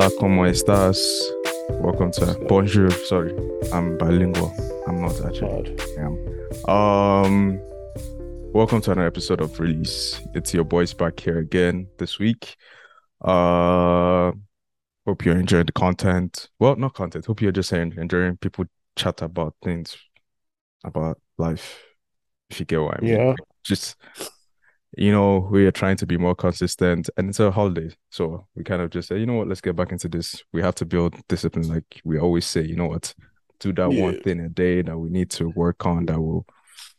Hola, ¿cómo estás? Welcome to Bonjour. Sorry, I'm bilingual. I'm not actually. I Um, welcome to another episode of Release. It's your boys back here again this week. Uh, hope you're enjoying the content. Well, not content. Hope you're just enjoying people chat about things about life. If you get what I mean. Yeah. Just you know, we are trying to be more consistent and it's a holiday. So we kind of just say, you know what, let's get back into this. We have to build discipline. Like we always say, you know what, do that Yeah. one thing a day that we need to work on that will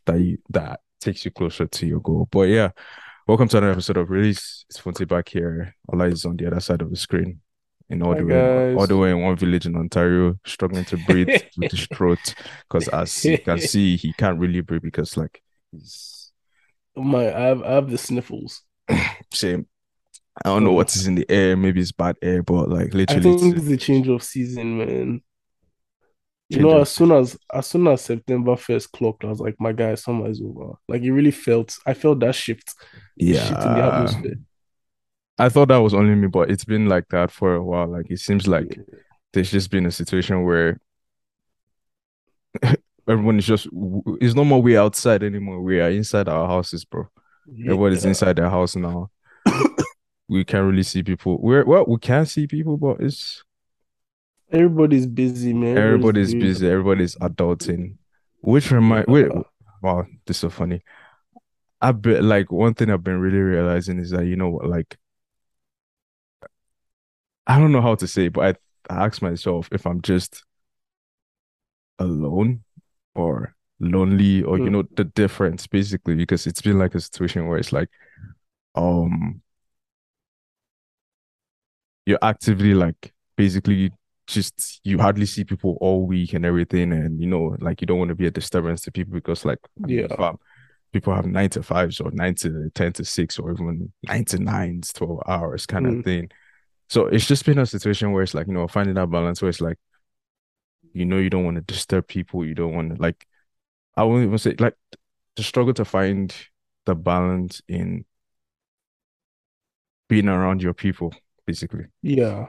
that you that takes you closer to your goal. But yeah, welcome to another episode of Release. It's Fonte back here. Allah is on the other side of the screen. In all Hi, the way, all the way in one village in Ontario, struggling to breathe with his throat. Because as you can see, he can't really breathe because like he's My, I have, I have the sniffles. Same. I don't know what is in the air. Maybe it's bad air, but like literally, I think it's- the change of season, man. You Change know, as soon as as soon as September first clocked, I was like, my guy, summer is over. Like it really felt, I felt that shift, the shift in the yeah. atmosphere. I thought that was only me, but it's been like that for a while. Like it seems like there's just been a situation where everyone is just it's no more we outside anymore. We are inside our houses, bro. Everybody's Yeah. inside their house now. we can't really see people. We're well, we can't see people, but it's Everybody's busy, man. everybody's doing- busy. Everybody's adulting. Which remind wait, wow, this is so funny. I bet like one thing I've been really realizing is that you know what, like I don't know how to say, it, but I, I ask myself if I'm just alone or lonely or you Mm. know the difference basically because it's been like a situation where it's like um you're actively like basically just you hardly see people all week and everything and you know like you don't want to be a disturbance to people because like Yeah. people have nine to fives or nine to ten to six or even nine to nines 12 hours kind of Mm. thing so it's just been a situation where it's like you know finding that balance where it's like you know you don't want to disturb people you don't want to like I won't even say like the struggle to find the balance in being around your people basically Yeah.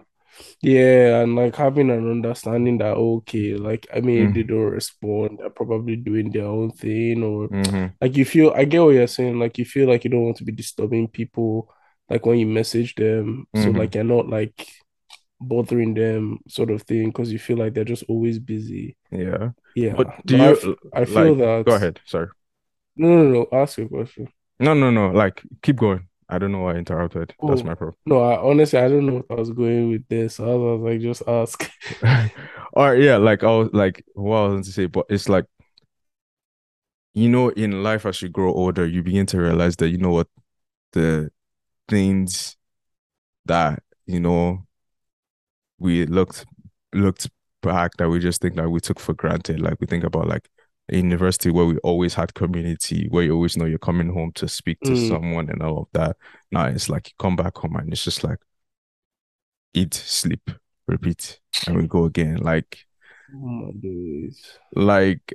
Yeah, and like having an understanding that okay, like I mean Mm. they don't respond, they're probably doing their own thing, or Mhm. like you feel I get what you're saying, like you feel like you don't want to be disturbing people like when you message them, so Mhm. like you're not like bothering them sort of thing because you feel like they're just always busy. yeah Yeah. but do But you I feel like that go ahead sorry No, no, no, ask your question. no no no like keep going I don't know why I interrupted that's Oh. my problem No, I honestly I don't know if I was going with this. I was, like, just ask. All right, yeah, like I was like what I was going to say, but it's like you know, in life as you grow older, you begin to realize that you know what the things that you know we looked looked back that we just think that we took for granted. Like we think about like a university where we always had community, where you always know you're coming home to speak to Mm. someone and all of that. Now it's like you come back home and it's just like eat, sleep, repeat, and we go again. Like Oh like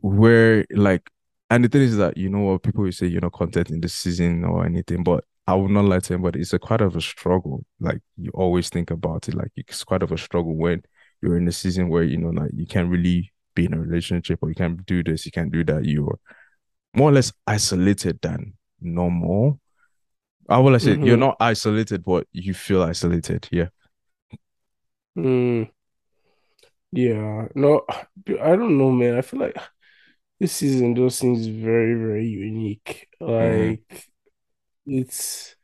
where like and the thing is that you know what people will say you're not content in this season or anything but i will not lie to anybody it's a quite of a struggle like you always think about it like it's quite of a struggle when you're in a season where you know like you can't really be in a relationship or you can't do this you can't do that you're more or less isolated than normal I will say you're Mhm. not isolated but you feel isolated yeah Mm. Yeah, no, I don't know, man. I feel like this season just seems very, very unique. Mhm. Like it's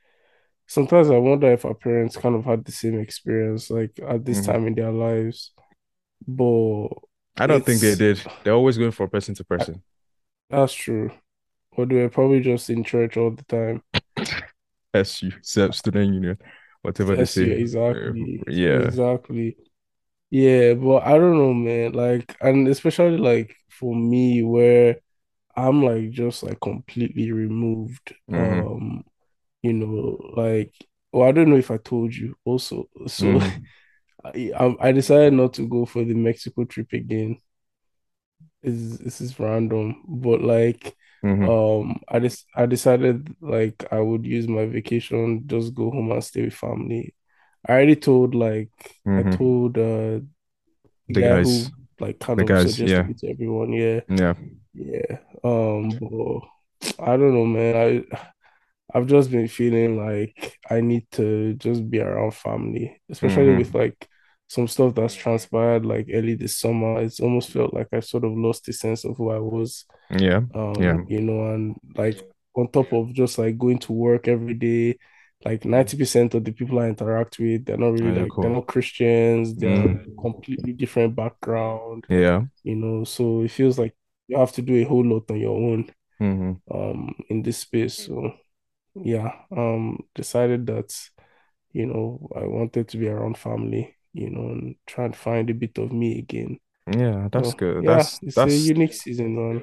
sometimes I wonder if our parents kind of had the same experience, like at this Mhm. time in their lives. But i don't think they did they're always going for person to person that's true. Or they were probably just in church all the time. SU, self student union, whatever they say. exactly. Uh, yeah. Exactly. Yeah, but I don't know, man. Like, and especially like for me, where I'm like just like completely removed. Mhm. Um, you know, like, well, I don't know if I told you also. So Mhm. I, I decided not to go for the Mexico trip again. Is this is random, but like, Mhm. um, I just I decided like I would use my vacation, just go home and stay with family. I already told like I Mm-hmm. told uh the The guy guys, who like kind the of guys, suggested yeah, to everyone. Yeah, yeah. yeah. Um, but I don't know, man. I I've just been feeling like I need to just be around family, especially with Mm-hmm. like some stuff that's transpired like early this summer. It's almost felt like I sort of lost the sense of who I was. Yeah, Um, yeah. you know, and like on top of just like going to work every day, like 90% of the people I interact with, they're not Oh, really yeah, like they're not Christians, they're Mm. completely different background, Yeah. you know, so it feels like you have to do a whole lot on your own Mm-hmm. um in this space. So yeah, um decided that, you know, I wanted to be around family, you know, and try and find a bit of me again. Yeah, that's So good. yeah, That's it's a unique season, man.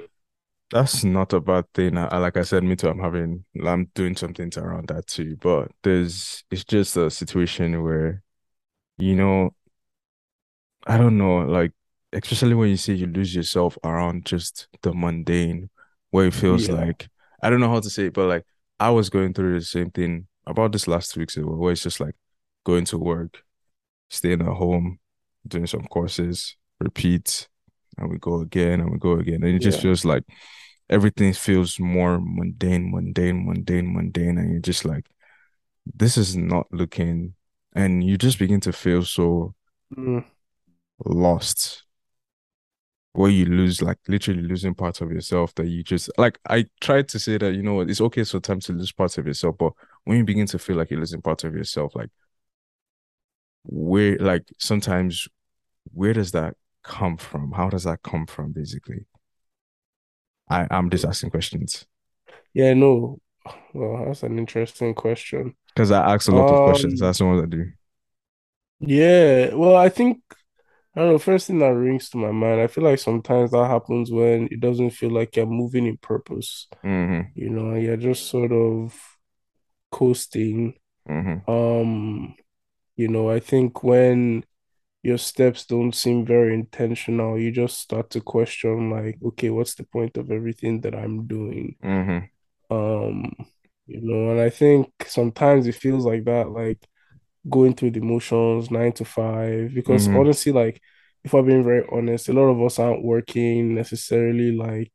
that's not a bad thing. I, like I said, me too. I'm having, I'm doing something around that too. But there's, it's just a situation where, you know, I don't know, like especially when you say you lose yourself around just the mundane, where it feels Yeah, like I don't know how to say it, but like I was going through the same thing about this last two weeks ago, where it's just like going to work, staying at home, doing some courses, repeat, and we go again and we go again. And it just yeah. feels like everything feels more mundane, mundane, mundane, mundane. And you're just like, this is not looking, and you just begin to feel so Mm, lost where you lose like literally losing parts of yourself that you just like I tried to say that you know what it's okay sometimes to lose parts of yourself, but when you begin to feel like you're losing parts of yourself, like where like sometimes where does that come from? How does that come from basically? I, I'm just asking questions. yeah, no. Well, that's an interesting question. Because I ask a lot of questions. Um, That's what I do. yeah, well, I think I don't know, first thing that rings to my mind, I feel like sometimes that happens when it doesn't feel like you're moving in purpose, Mm-hmm. you know, you're just sort of coasting. Mm-hmm. Um, you know, I think when your steps don't seem very intentional, you just start to question like, okay, what's the point of everything that I'm doing? Mm-hmm. Um, you know, and I think sometimes it feels like that, like going through the motions, nine to five, because Mm-hmm. honestly, like if I'm being very honest, a lot of us aren't working necessarily like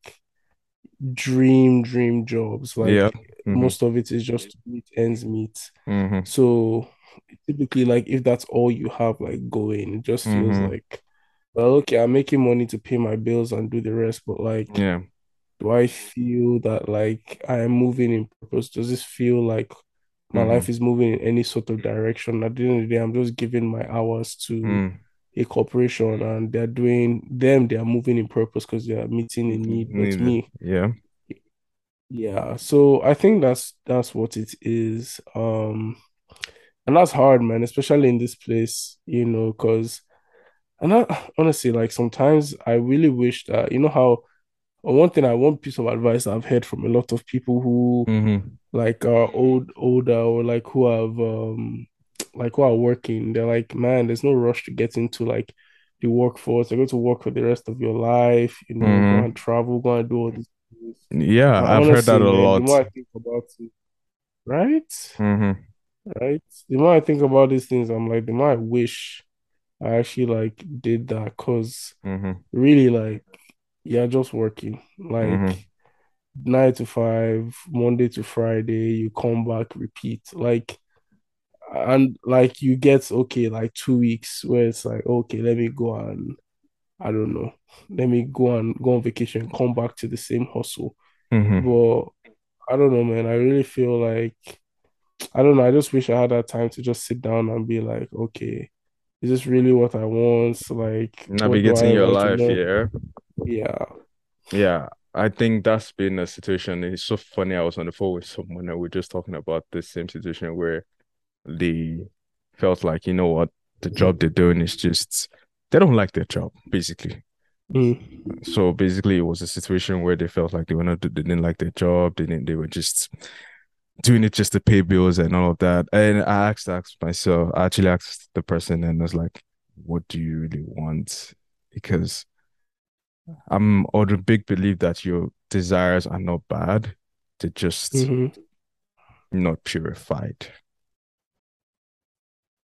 dream, dream jobs. Yeah. Like Mm-hmm. most of it is just to meet ends meet. Mm-hmm. So typically, like if that's all you have like going, it just feels Mm-hmm. like, well, okay, I'm making money to pay my bills and do the rest, but like, Yeah. do I feel that like I am moving in purpose? Does this feel like my life Mm-hmm. is moving in any sort of direction? At the end of the day, I'm just giving my hours to Mm. a corporation and they're doing them, they are moving in purpose because they are meeting a need. But me, Yeah. yeah. So I think that's that's what it is. Um, and that's hard, man, especially in this place, you know, because and I, honestly, like sometimes I really wish that, you know, how one thing I one piece of advice I've heard from a lot of people who Mm-hmm. like are old older or like who have um like who are working, they're like, man, there's no rush to get into like the workforce. They're going to work for the rest of your life, you know, go and Mm-hmm. travel, go and do all these things. Yeah, And I've heard that a man, the lot. more I think about it, right? Mm-hmm. Right? The more I think about these things, I'm like, the more I wish I actually like did that because Mm-hmm. really like you're just working Mm-hmm. like nine to five, Monday to Friday, you come back, repeat. Like and like you get okay, like two weeks where it's like, okay, let me go and I don't know, let me go and go on vacation, come back to the same hustle. Mm-hmm. But I don't know, man. I really feel like I don't know. I just wish I had that time to just sit down and be like, okay, is this really what I want? Like, Navigating your life, yeah. Yeah. Yeah. I think that's been a situation. It's so funny. I was on the phone with someone and we are just talking about the same situation where they felt like, you know what, the job they're doing is just they don't like their job, basically. Mm. So basically it was a situation where they felt like they were not they didn't like their job, they didn't they were just doing it just to pay bills and all of that. And I asked, asked myself, I actually asked the person and I was like, what do you really want? Because I'm of the big belief that your desires are not bad. They're just hmm not purified.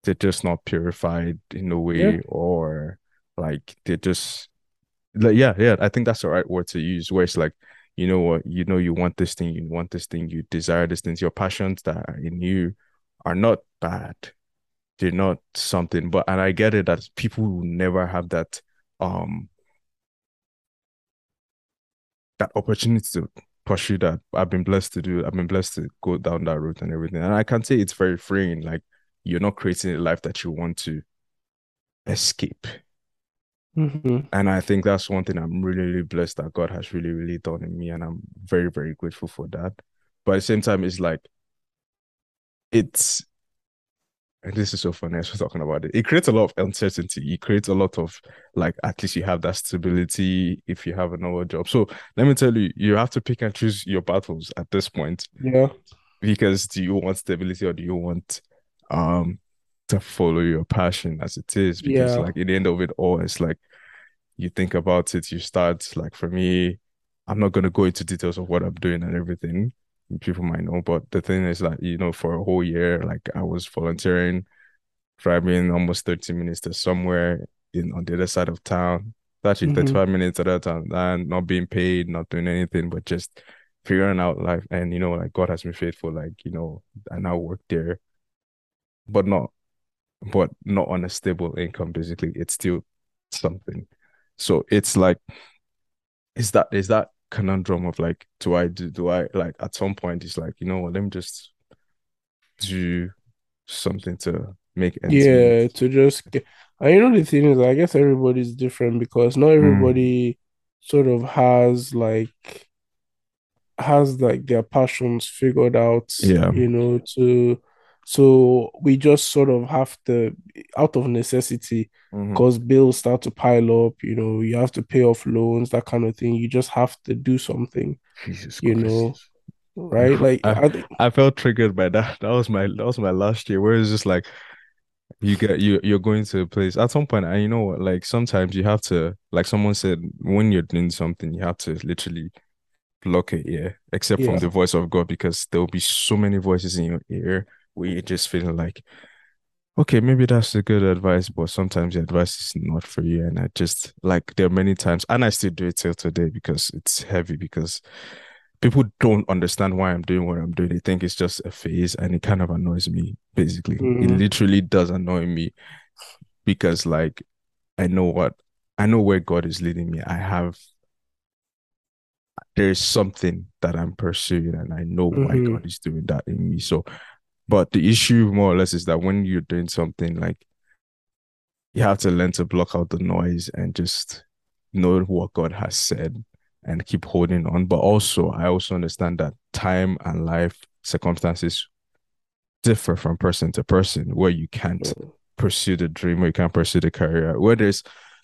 they're just not purified in a Yeah. way, or like they're just like yeah, yeah. I think that's the right word to use. Where it's like, you know what, you know, you want this thing, you want this thing, you desire this things. Your passions that are in you are not bad. They're not something, but and I get it that people will never have that um that opportunity to pursue that. I've been blessed to do. I've been blessed to go down that route and everything. And I can say it's very freeing. Like you're not creating a life that you want to escape. Mm-hmm. And I think that's one thing I'm really, really blessed that God has really, really done in me. And I'm very, very grateful for that. But at the same time, it's like, it's, and this is so funny as we're talking about it. It creates a lot of uncertainty. It creates a lot of, like, at least you have that stability if you have another job. So let me tell you, you have to pick and choose your battles at this point. Yeah. Because do you want stability or do you want, um, to follow your passion as it is because Yeah. like at the end of it all it's like you think about it you start like for me i'm not going to go into details of what i'm doing and everything people might know but the thing is like you know for a whole year like i was volunteering driving almost 30 minutes to somewhere in on the other side of town. Actually Mm-hmm. 35 minutes at that time and not being paid not doing anything but just figuring out life. And you know like god has been faithful like you know i now work there but not but not on a stable income basically. It's still something. So it's like is that is that conundrum of like do i do do i like at some point it's like you know what let me just do something to make ends meet. Yeah, to just get, and you know the thing is, I guess everybody's different because not Mm, everybody sort of has like has like their passions figured out, yeah. you know, to so we just sort of have to out of necessity mm-hmm. because bills start to pile up, you know, you have to pay off loans, that kind of thing. You just have to do something, jesus you christ. know, right? Like I, I think I felt triggered by that. That was my that was my last year where it's just like you get you you're going to a place. At some point and you know what like sometimes you have to like someone said when you're doing something you have to literally block your ear except from the voice of God because there will be so many voices in your ear you're just feeling like okay maybe that's a good advice but sometimes the advice is not for you and I just like there are many times and I still do it till today because it's heavy because people don't understand why I'm doing what I'm doing. They think it's just a phase and it kind of annoys me, basically. It mhm, literally does annoy me because like I know what I know where God is leading me. I have there is something that I'm pursuing and I know why mhm, God is doing that in me. So but the issue more or less is that when you're doing something like you have to learn to block out the noise and just know what God has said and keep holding on. But also, I also understand that time and life circumstances differ from person to person, where you can't mm. pursue the dream, where you can't pursue the career, where there's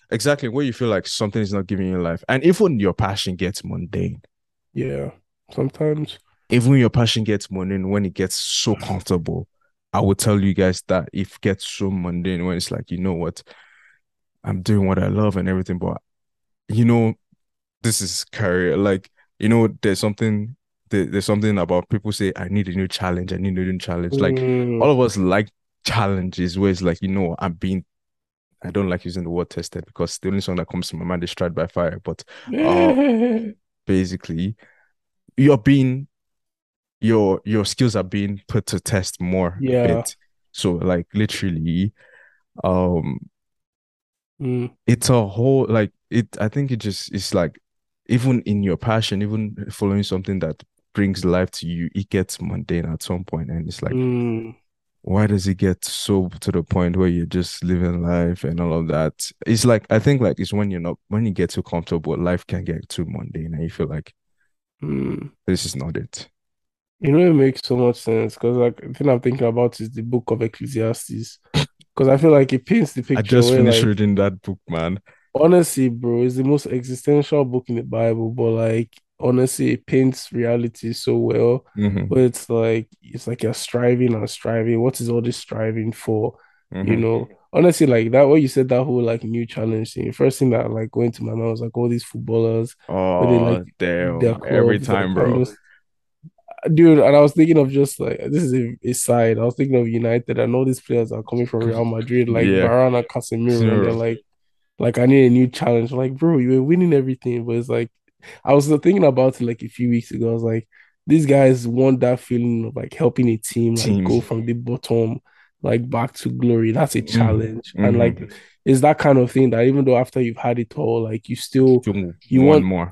exactly where you feel like something is not giving you life. And even your passion gets mundane. yeah. Sometimes, Even your passion gets mundane when it gets so comfortable. I will tell you guys that it gets so mundane when it's like, you know what, I'm doing what I love and everything, but you know, this is career. Like, you know, there's something there, there's something about people say, I need a new challenge, I need a new challenge. Like mm, all of us like challenges where it's like, you know, I'm being I don't like using the word tested because the only song that comes to my mind is tried by fire. But uh basically you're being your your skills are being put to test more yeah. bit. So like literally, um Mm, it's a whole like it i think it just is like even in your passion even following something that brings life to you it gets mundane at some point and it's like mm, why does it get so to the point where you're just living life and all of that it's like i think like it's when you're not when you get too comfortable life can get too mundane and you feel like mm. this is not it You know, it makes so much sense because like the thing I'm thinking about is the book of Ecclesiastes. Because I feel like it paints the picture. i just where finished like reading that book man honestly, bro, it's the most existential book in the Bible, but like honestly, it paints reality so well. mm-hmm, But it's like it's like you're striving and striving. What is all this striving for? You mm-hmm. know, honestly, like that what you said that whole like new challenge thing. First thing that like going to my mind was like all these footballers where they like oh damn every clubs like time bro dude, and I was thinking of just like this is a, a side. I was thinking of United I know these players are coming from Real Madrid, like Yeah. Varane and Casemiro, and they're like, like I need a new challenge. Like, bro, you were winning everything, but it's like I was thinking about it like a few weeks ago. I was like, these guys want that feeling of like helping a team like Team. go from the bottom like back to glory. That's a Mhm. challenge, and Mhm. like it's that kind of thing that even though after you've had it all, like you still You, you want- more.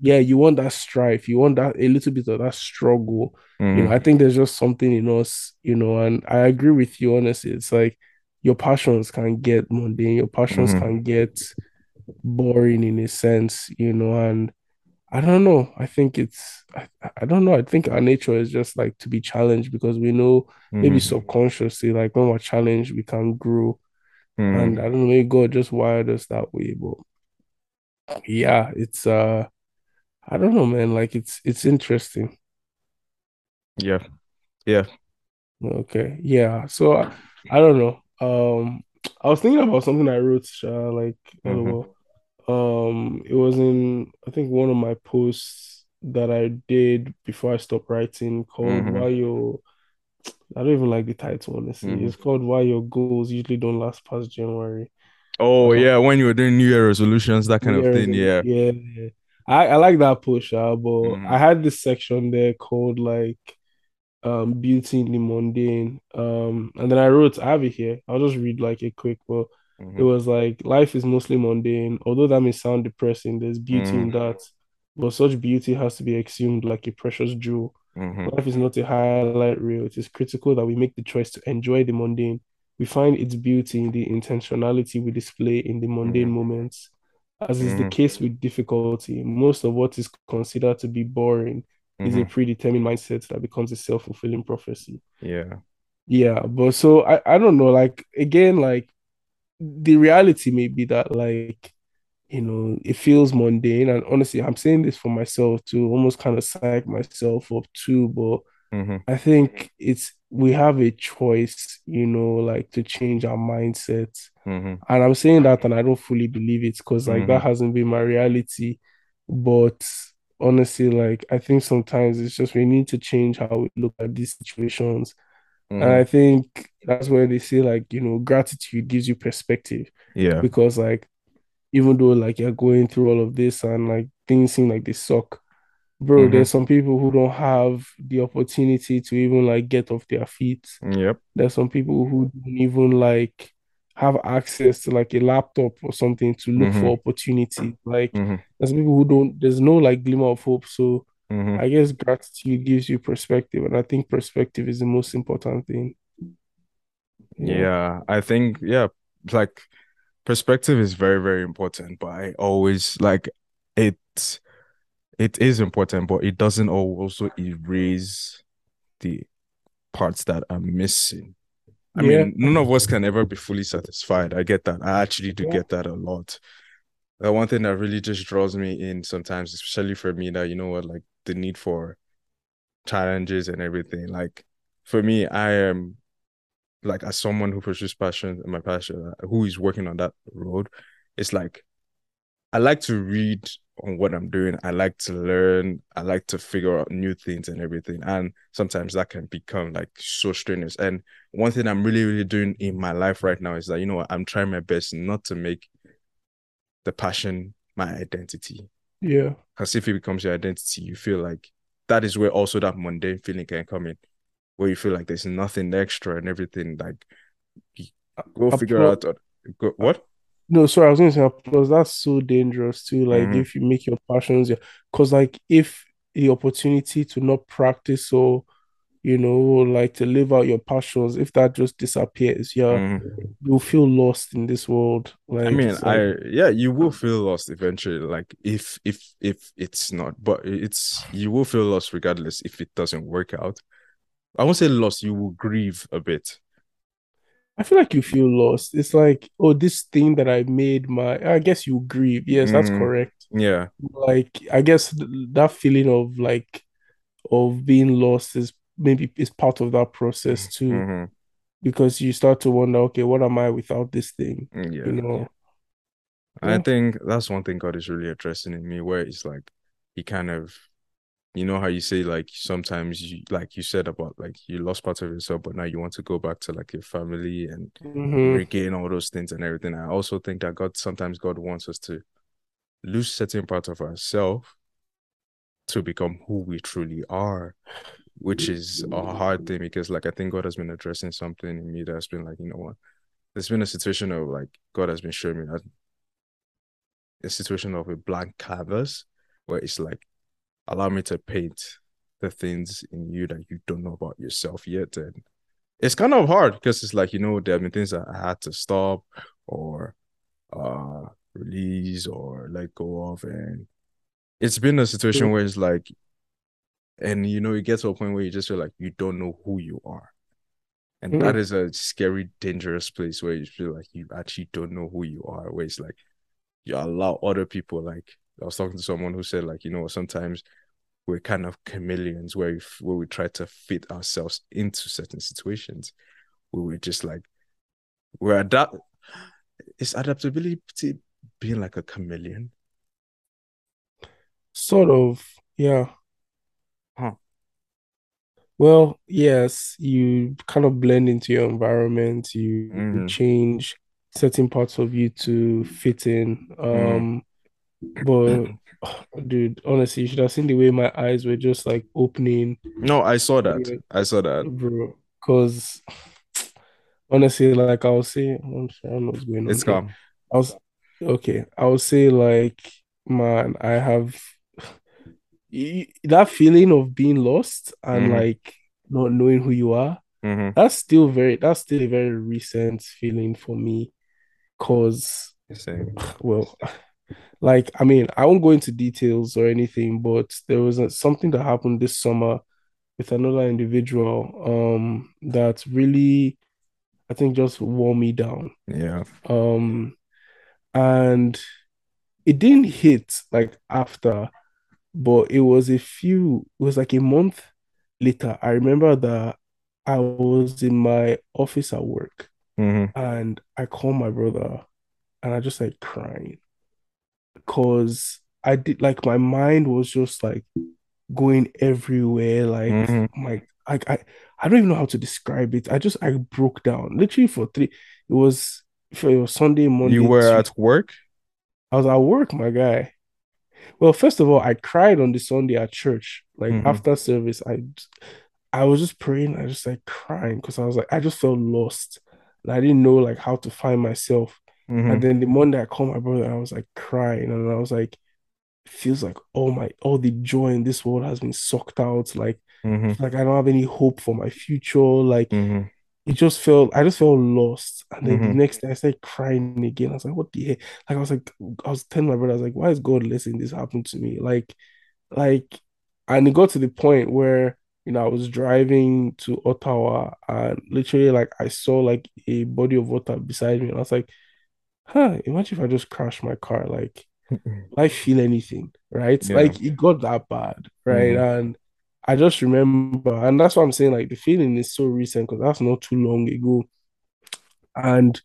Yeah, you want that strife, you want that a little bit of that struggle. You Mhm. know, I think there's just something in us, you know, and I agree with you honestly. It's like your passions can get mundane, your passions Mhm. can get boring in a sense, you know, and I don't know. I think it's I, I don't know. I think our nature is just like to be challenged because we know maybe Mhm. subconsciously, like when we're challenged, we can grow. And I don't know, maybe God just wired us that way. But yeah, it's uh I don't know, man. Like it's it's interesting. Yeah. Yeah. Okay. Yeah. So I, I don't know. Um I was thinking about something I wrote, uh, like Mhm. LOL. Um it was in I think one of my posts that I did before I stopped writing called Mhm. Why Your I don't even like the title, honestly. Mhm. It's called Why Your Goals Usually Don't Last Past January. Oh Uh-huh. yeah, when you were doing New Year resolutions, that kind of Yeah, thing. Yeah, yeah. I, I like that push, uh, but Mhm. I had this section there called like um beauty in the mundane. Um and then I wrote I have it here. I'll just read like a quick but it Mhm. was like life is mostly mundane. Although that may sound depressing, there's beauty in that. But such beauty has to be exhumed like a precious jewel. Mhm. Life is not a highlight reel. It is critical that we make the choice to enjoy the mundane. We find its beauty in the intentionality we display in the mundane Mhm. moments. As is the Mhm. case with difficulty, most of what is considered to be boring is a Mhm. predetermined mindset that becomes a self-fulfilling prophecy. Yeah. Yeah, but so I, I don't know, like again, like the reality may be that like you know it feels mundane, and honestly, I'm saying this for myself to almost kind of psych myself up too, but Mhm. I think it's we have a choice, you know, like to change our mindset. Mhm. And I'm saying that and I don't fully believe it because like that Mhm. hasn't been my reality. But honestly, like I think sometimes it's just we need to change how we look at these situations. And I think that's where they say like, you know, gratitude gives you perspective Yeah. because like even though like you're going through all of this and like things seem like they suck, bro, Mhm. there's some people who don't have the opportunity to even like get off their feet. Yep. There's some people who don't even like have access to like a laptop or something to look for Mhm. opportunity. Like Mhm. there's people who don't, there's no like glimmer of hope. So Mhm. I guess gratitude gives you perspective, and I think perspective is the most important thing. Yeah. Yeah, I think yeah, like perspective is very, very important, but I always like it it is important, but it doesn't also erase the parts that are missing. I Yeah. mean, none of us can ever be fully satisfied. I get that. I actually do Yeah. get that a lot. The one thing that really just draws me in sometimes, especially for me, that you know what, like the need for challenges and everything. Like for me, I am like as someone who pursues passion and my passion, uh, who is working on that road, it's like I like to read on what I'm doing. I like to learn. I like to figure out new things and everything. And sometimes that can become like so strenuous. And one thing I'm really, really doing in my life right now is that, you know, what, I'm trying my best not to make the passion my identity. Yeah. Because if it becomes your identity, you feel like that is where also that mundane feeling can come in, where you feel like there's nothing extra and everything. Like, go figure out uh, go, what? No, sorry, I was gonna say because that's so dangerous too. Like Mhm. if you make your passions, because like if the opportunity to not practice or you know, like to live out your passions, if that just disappears, yeah, Mhm. you'll feel lost in this world. Like I mean, like I yeah, you will feel lost eventually. Like if if if it's not, but it's you will feel lost regardless if it doesn't work out. I won't say lost. You will grieve a bit. I feel like you feel lost. It's like, oh, this thing that I made my I guess you grieve. Yes, that's Mhm. correct. Yeah. Like I guess th- that feeling of like of being lost is maybe is part of that process too. Mhm. because you start to wonder, okay, what am I without this thing? Yeah. You know, I Yeah. think that's one thing God is really addressing in me, where it's like He kind of you know how you say like sometimes you like you said about like you lost part of yourself, but now you want to go back to like your family and Mhm. regain all those things and everything. I also think that God sometimes God wants us to lose certain parts of ourselves to become who we truly are, which is a hard thing because like I think God has been addressing something in me that's been like, you know what, there's been a situation of like God has been showing me that a situation of a blank canvas where it's like allow me to paint the things in you that you don't know about yourself yet. And it's kind of hard because it's like you know there have been things that i had to stop or uh release or let go of. And it's been a situation where it's like and you know you get to a point where you just feel like you don't know who you are. And that Mhm. is a scary dangerous place where you feel like you actually don't know who you are where it's like you allow other people like I was talking to someone who said like you know sometimes we're kind of chameleons where we, where we try to fit ourselves into certain situations where we're just like we're adapt is adaptability being like a chameleon Sort of, yeah. Huh. Well, yes, you kind of blend into your environment, you Mhm. change certain parts of you to fit in. Um, but dude, honestly, you should have seen the way my eyes were just like opening, no i saw that i saw that bro. Because honestly, like I'll say, I'm sorry, I don't going on it's calm I was okay. I would say like, man, I have that feeling of being lost and Mhm. like not knowing who you are. hmm That's still very that's still a very recent feeling for me. Cause same well, like I mean, I won't go into details or anything, but there was a, something that happened this summer with another individual um that really I think just wore me down. yeah Um and it didn't hit like after, but it was a few, it was like a month later. I remember that I was in my office at work hmm and I called my brother and I just like crying because I did like my mind was just like going everywhere. Like Mhm. my I, I I don't even know how to describe it. I just I broke down literally for three. It was for it was Sunday, Monday, you were Tuesday. at work I was at work, my guy. Well, first of all, I cried on the Sunday at church. Like Mhm. after service, I I was just praying. I just like crying because I was like, I just felt lost. And I didn't know like how to find myself. Mhm. And then the Monday I called my brother, I was like crying, and I was like, it feels like all my all the joy in this world has been sucked out. Like, Mhm. like I don't have any hope for my future. Like Mhm. it just felt I just felt lost. And then the Mhm. next day I started crying again. I was like, what the heck? Like I was like, I was telling my brother, I was like, why is God letting this happen to me? Like, like, and it got to the point where you know I was driving to Ottawa and literally like I saw like a body of water beside me, and I was like, huh, imagine if I just crashed my car. Like, I feel anything, right? Yeah. Like it got that bad, right? Mhm. And I just remember, and that's what I'm saying. Like the feeling is so recent because that's not too long ago. And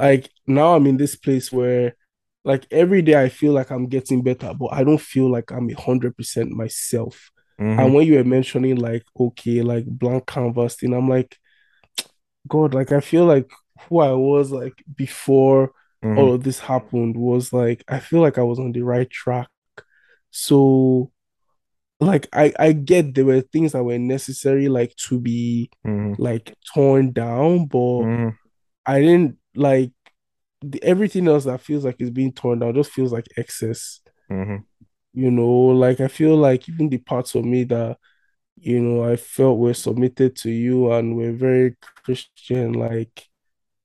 like now I'm in this place where like every day I feel like I'm getting better, but I don't feel like I'm a hundred percent myself. Mhm. And when you were mentioning like okay, like blank canvas thing, I'm like, God, like I feel like who I was like before Mhm. all of this happened was like I feel like I was on the right track. So like I I get there were things that were necessary like to be Mhm. like torn down, but Mhm. I didn't like the, everything else that feels like it's being torn down just feels like excess. Mhm. You know, like I feel like even the parts of me that you know I felt were submitted to you and were very Christian, like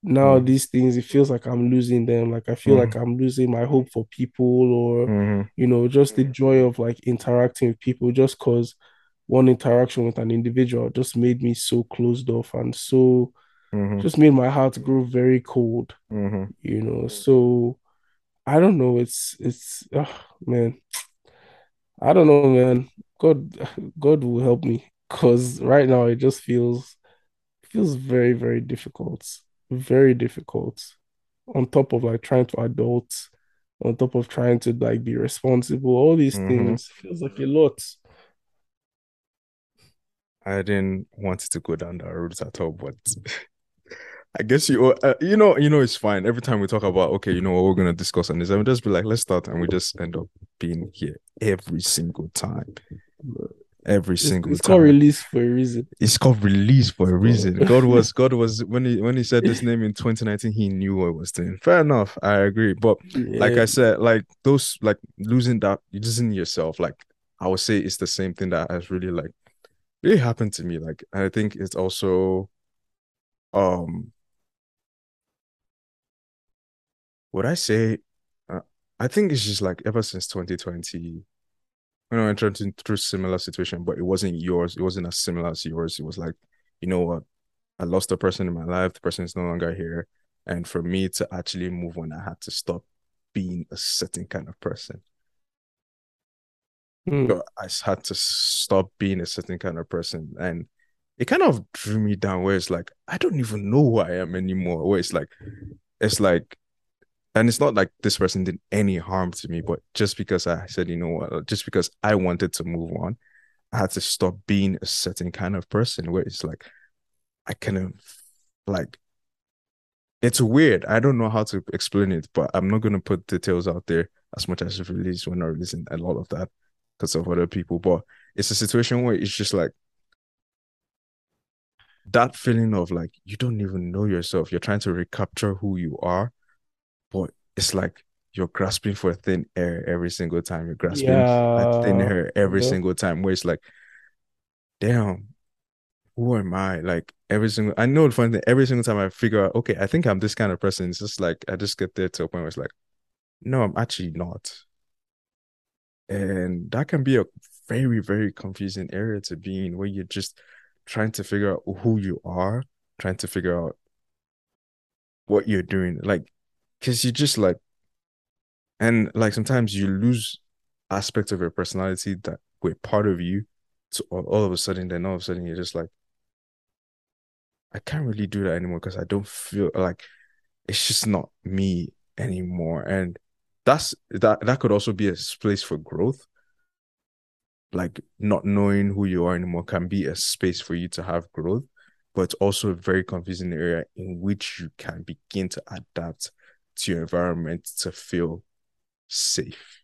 now Mhm. these things it feels like I'm losing them. Like I feel like Mhm. I'm losing my hope for people or Mhm. you know, just the joy of like interacting with people just because one interaction with an individual just made me so closed off and so Mhm. just made my heart grow very cold, Mhm. you know. So I don't know. It's it's ugh, man. I don't know, man. God God will help me because right now it just feels feels very, very difficult. Very difficult. On top of like trying to adult, on top of trying to like be responsible, all these Mhm. things feels like a lot. I didn't want it to go down that route at all, but I guess you uh, you know you know it's fine. Every time we talk about okay, you know what we're gonna discuss on this, and we just be like, let's start, and we just end up being here every single time. Every It's, single it's time. called release for a reason. it's called release for a reason. God was God was when he when he said this name in 2019, he knew what he was doing. Fair enough, I agree. But like I said, like those like losing that losing yourself, like I would say it's the same thing that has really like really happened to me. Like I think it's also um would I say uh, I think it's just like ever since 2020, you know, entered through similar situation, but it wasn't yours, it wasn't as similar as yours. It was like, you know what, I lost a person in my life, the person is no longer here. And for me to actually move on, I had to stop being a certain kind of person. Hmm. So I had to stop being a certain kind of person. And it kind of drew me down where it's like, I don't even know who I am anymore. Where it's like, it's like, and it's not like this person did any harm to me, but just because I said, you know what, just because I wanted to move on, I had to stop being a certain kind of person where it's like, I kind of like, it's weird. I don't know how to explain it, but I'm not going to put details out there as much as it's released. We're not releasing a lot of that because of other people, but it's a situation where it's just like that feeling of like you don't even know yourself. You're trying to recapture who you are, it's like you're grasping for thin air every single time. You're grasping at thin air every Yeah. single time. Where it's like, damn, who am I? Like every single. I know the funny thing. Every single time I figure out, okay, I think I'm this kind of person. It's just like I just get there to a point where it's like, no, I'm actually not. And that can be a very, very confusing area to be in where you're just trying to figure out who you are, trying to figure out what you're doing. Like, because you just like, and like sometimes you lose aspects of your personality that were part of you. So all, all of a sudden, then all of a sudden, you're just like, I can't really do that anymore because I don't feel like it's just not me anymore. And that's that that could also be a place for growth. Like not knowing who you are anymore can be a space for you to have growth, but it's also a very confusing area in which you can begin to adapt to your environment to feel safe.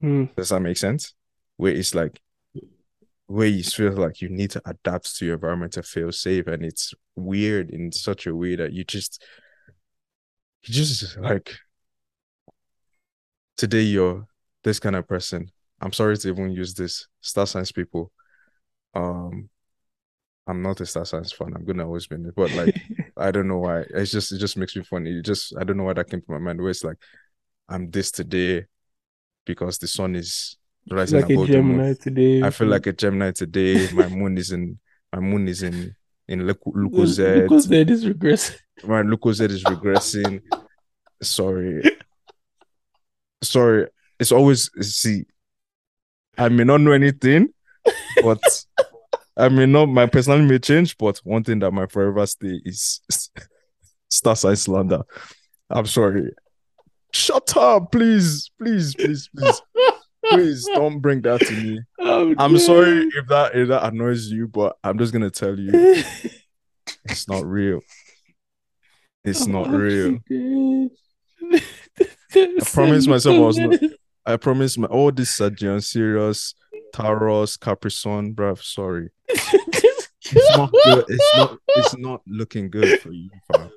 Hmm. Does that make sense? Where it's like where you feel like you need to adapt to your environment to feel safe, and it's weird in such a way that you just you just like today you're this kind of person. I'm sorry to even use this star science people. Um, I'm not a star science fan. I'm gonna always be, in it, but like I don't know why. It's just it just makes me funny. It just I don't know why that came to my mind. Where it's like I'm this today because the sun is rising like a above moon. Gemini today. I feel like a Gemini today. My moon is in my moon is in in Luco Z. Because that is regress. My Luco Z is regressing. Sorry. Sorry. It's always see. I may not know anything, but I mean, not my personality may change, but one thing that might forever stay is star sign slander. I'm sorry. Shut up, please, please, please, please, please don't bring that to me. Oh, I'm sorry if that if that annoys you, but I'm just gonna tell you it's not real. It's Oh, not real. I promised myself I was not- I promise my all this Sagittarius, Sirius, Taurus, Capricorn, bruv. Sorry. It's not good. It's not it's not looking good for you, fam.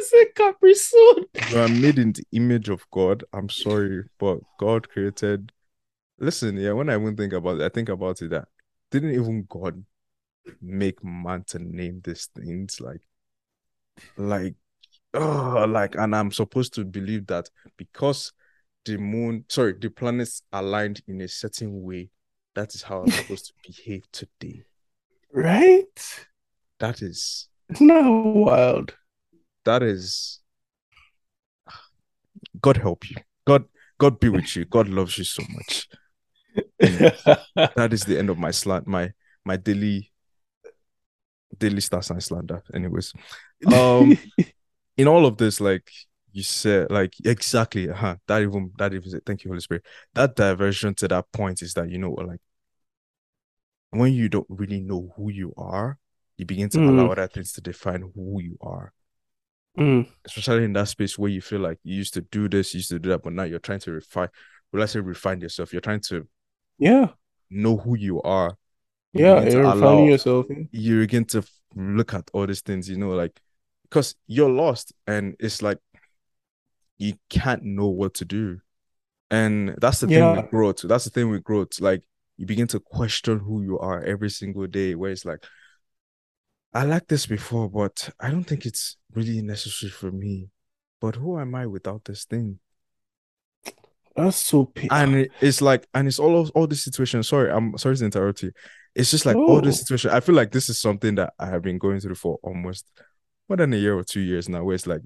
Said Capri Sun. You are made in the image of God. I'm sorry, but God created. Listen, yeah, when I even think about it, I think about it that didn't even God make man to name these things like, like, oh, like, and I'm supposed to believe that because the moon, sorry, the planets aligned in a certain way, that is how I'm supposed to behave today. Right? That is, Isn't that wild? that is. God help you. God, God be with you. God loves you so much. that is the end of my slant my my daily daily star sign slander anyways um in all of this like you said like exactly huh that even that even thank you holy spirit. That diversion to that point is that you know like when you don't really know who you are you begin to mm. allow other things to define who you are. Mm. especially in that space where you feel like you used to do this you used to do that but now you're trying to refine well let's say refine yourself. You're trying to yeah. know who you are. You yeah you're refining yourself you begin to look at all these things you know like because you're lost and it's like you can't know what to do. And that's the yeah. thing with growth. That's the thing with growth. Like you begin to question who you are every single day, where it's like, I like this before, but I don't think it's really necessary for me. But who am I without this thing? That's so painful. And it's like, and it's all of all this situation. Sorry, I'm sorry to interrupt you. It's just like oh. all this oh. situation. I feel like this is something that I have been going through for almost more than a year or two years now, where it's like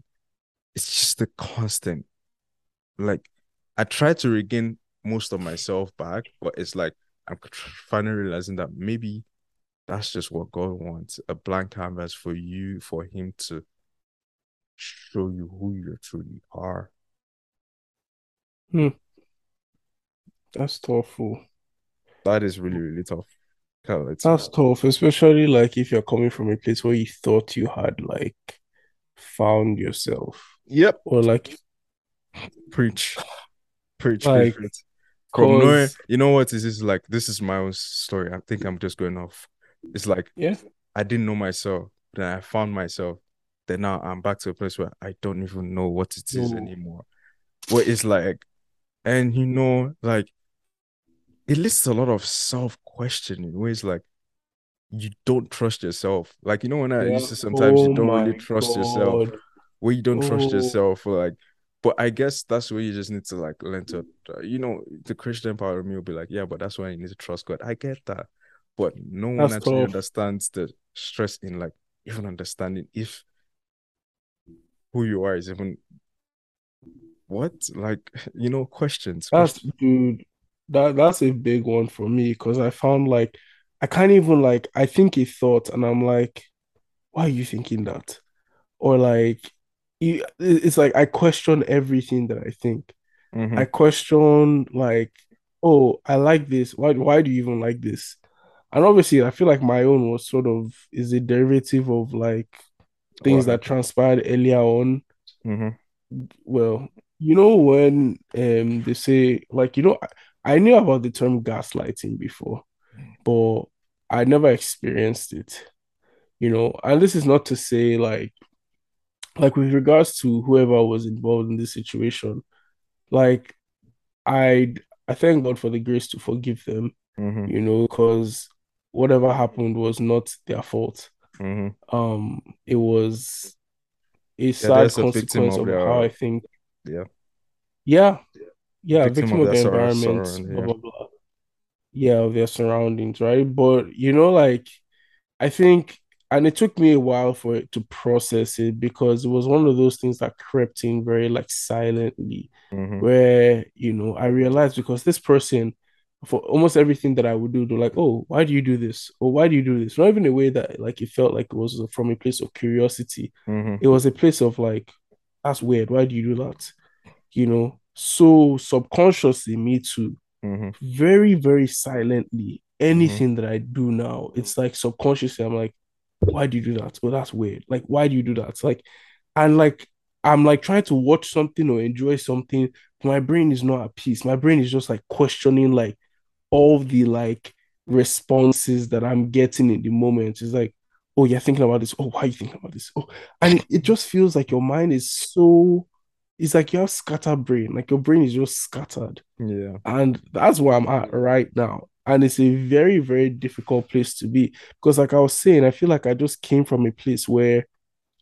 it's just the constant. Like I try to regain most of myself back, but it's like I'm finally realizing that maybe that's just what God wants a blank canvas for you, for Him to show you who you truly are. Hmm. That's tough. That is really, really tough. That's tough, especially like if you're coming from a place where you thought you had like found yourself. Yep. Or like preach, preach, like, preach. From knowing, you know what? This is like this is my own story. I think I'm just going off. It's like yeah, I didn't know myself. Then I found myself. Then now I'm back to a place where I don't even know what it is Ooh. anymore. What it's like, and you know, like it to a lot of self questioning. Where it's like you don't trust yourself. Like you know when I yeah. used to sometimes oh you don't really trust God. yourself where you don't trust oh. yourself or like but I guess that's where you just need to like learn to, uh, you know, the Christian part of me will be like, yeah, but that's why you need to trust God. I get that, but no one that's actually tough. understands the stress in like even understanding if who you are is even what like you know questions. That's questions. dude. That that's a big one for me because I found like I can't even like I think a thought and I'm like, why are you thinking that? Or like you, it's like I question everything that I think. Mm-hmm. I question like, oh, I like this. Why why do you even like this? And obviously, I feel like my own was sort of is a derivative of like things that transpired earlier on. Mm-hmm. Well, you know when um they say like you know I, I knew about the term gaslighting before, but I never experienced it. You know, and this is not to say like like with regards to whoever was involved in this situation, like I I thank God for the grace to forgive them, mm-hmm. you know, because whatever happened was not their fault. Mm-hmm. Um, it was a sad consequence a of, of their, how I think. Yeah. Yeah. Yeah, victim, victim of, of the environment, blah, blah, blah. Yeah, of their surroundings, right? But you know, like I think and it took me a while for it to process it because it was one of those things that crept in very like silently mm-hmm. where you know i realized because this person for almost everything that i would do they're like oh why do you do this or why do you do this not even a way that like it felt like it was from a place of curiosity mm-hmm. it was a place of like that's weird why do you do that you know so subconsciously me too mm-hmm. very very silently anything mm-hmm. that i do now it's like subconsciously i'm like why do you do that? Oh, that's weird. Like, why do you do that? Like, and like, I'm like trying to watch something or enjoy something. My brain is not at peace. My brain is just like questioning like all the like responses that I'm getting in the moment. It's like, oh, you're thinking about this. Oh, why are you thinking about this? Oh, and it, it just feels like your mind is so it's like you have scattered brain, like your brain is just scattered. Yeah. And that's where I'm at right now and it's a very very difficult place to be because like i was saying i feel like i just came from a place where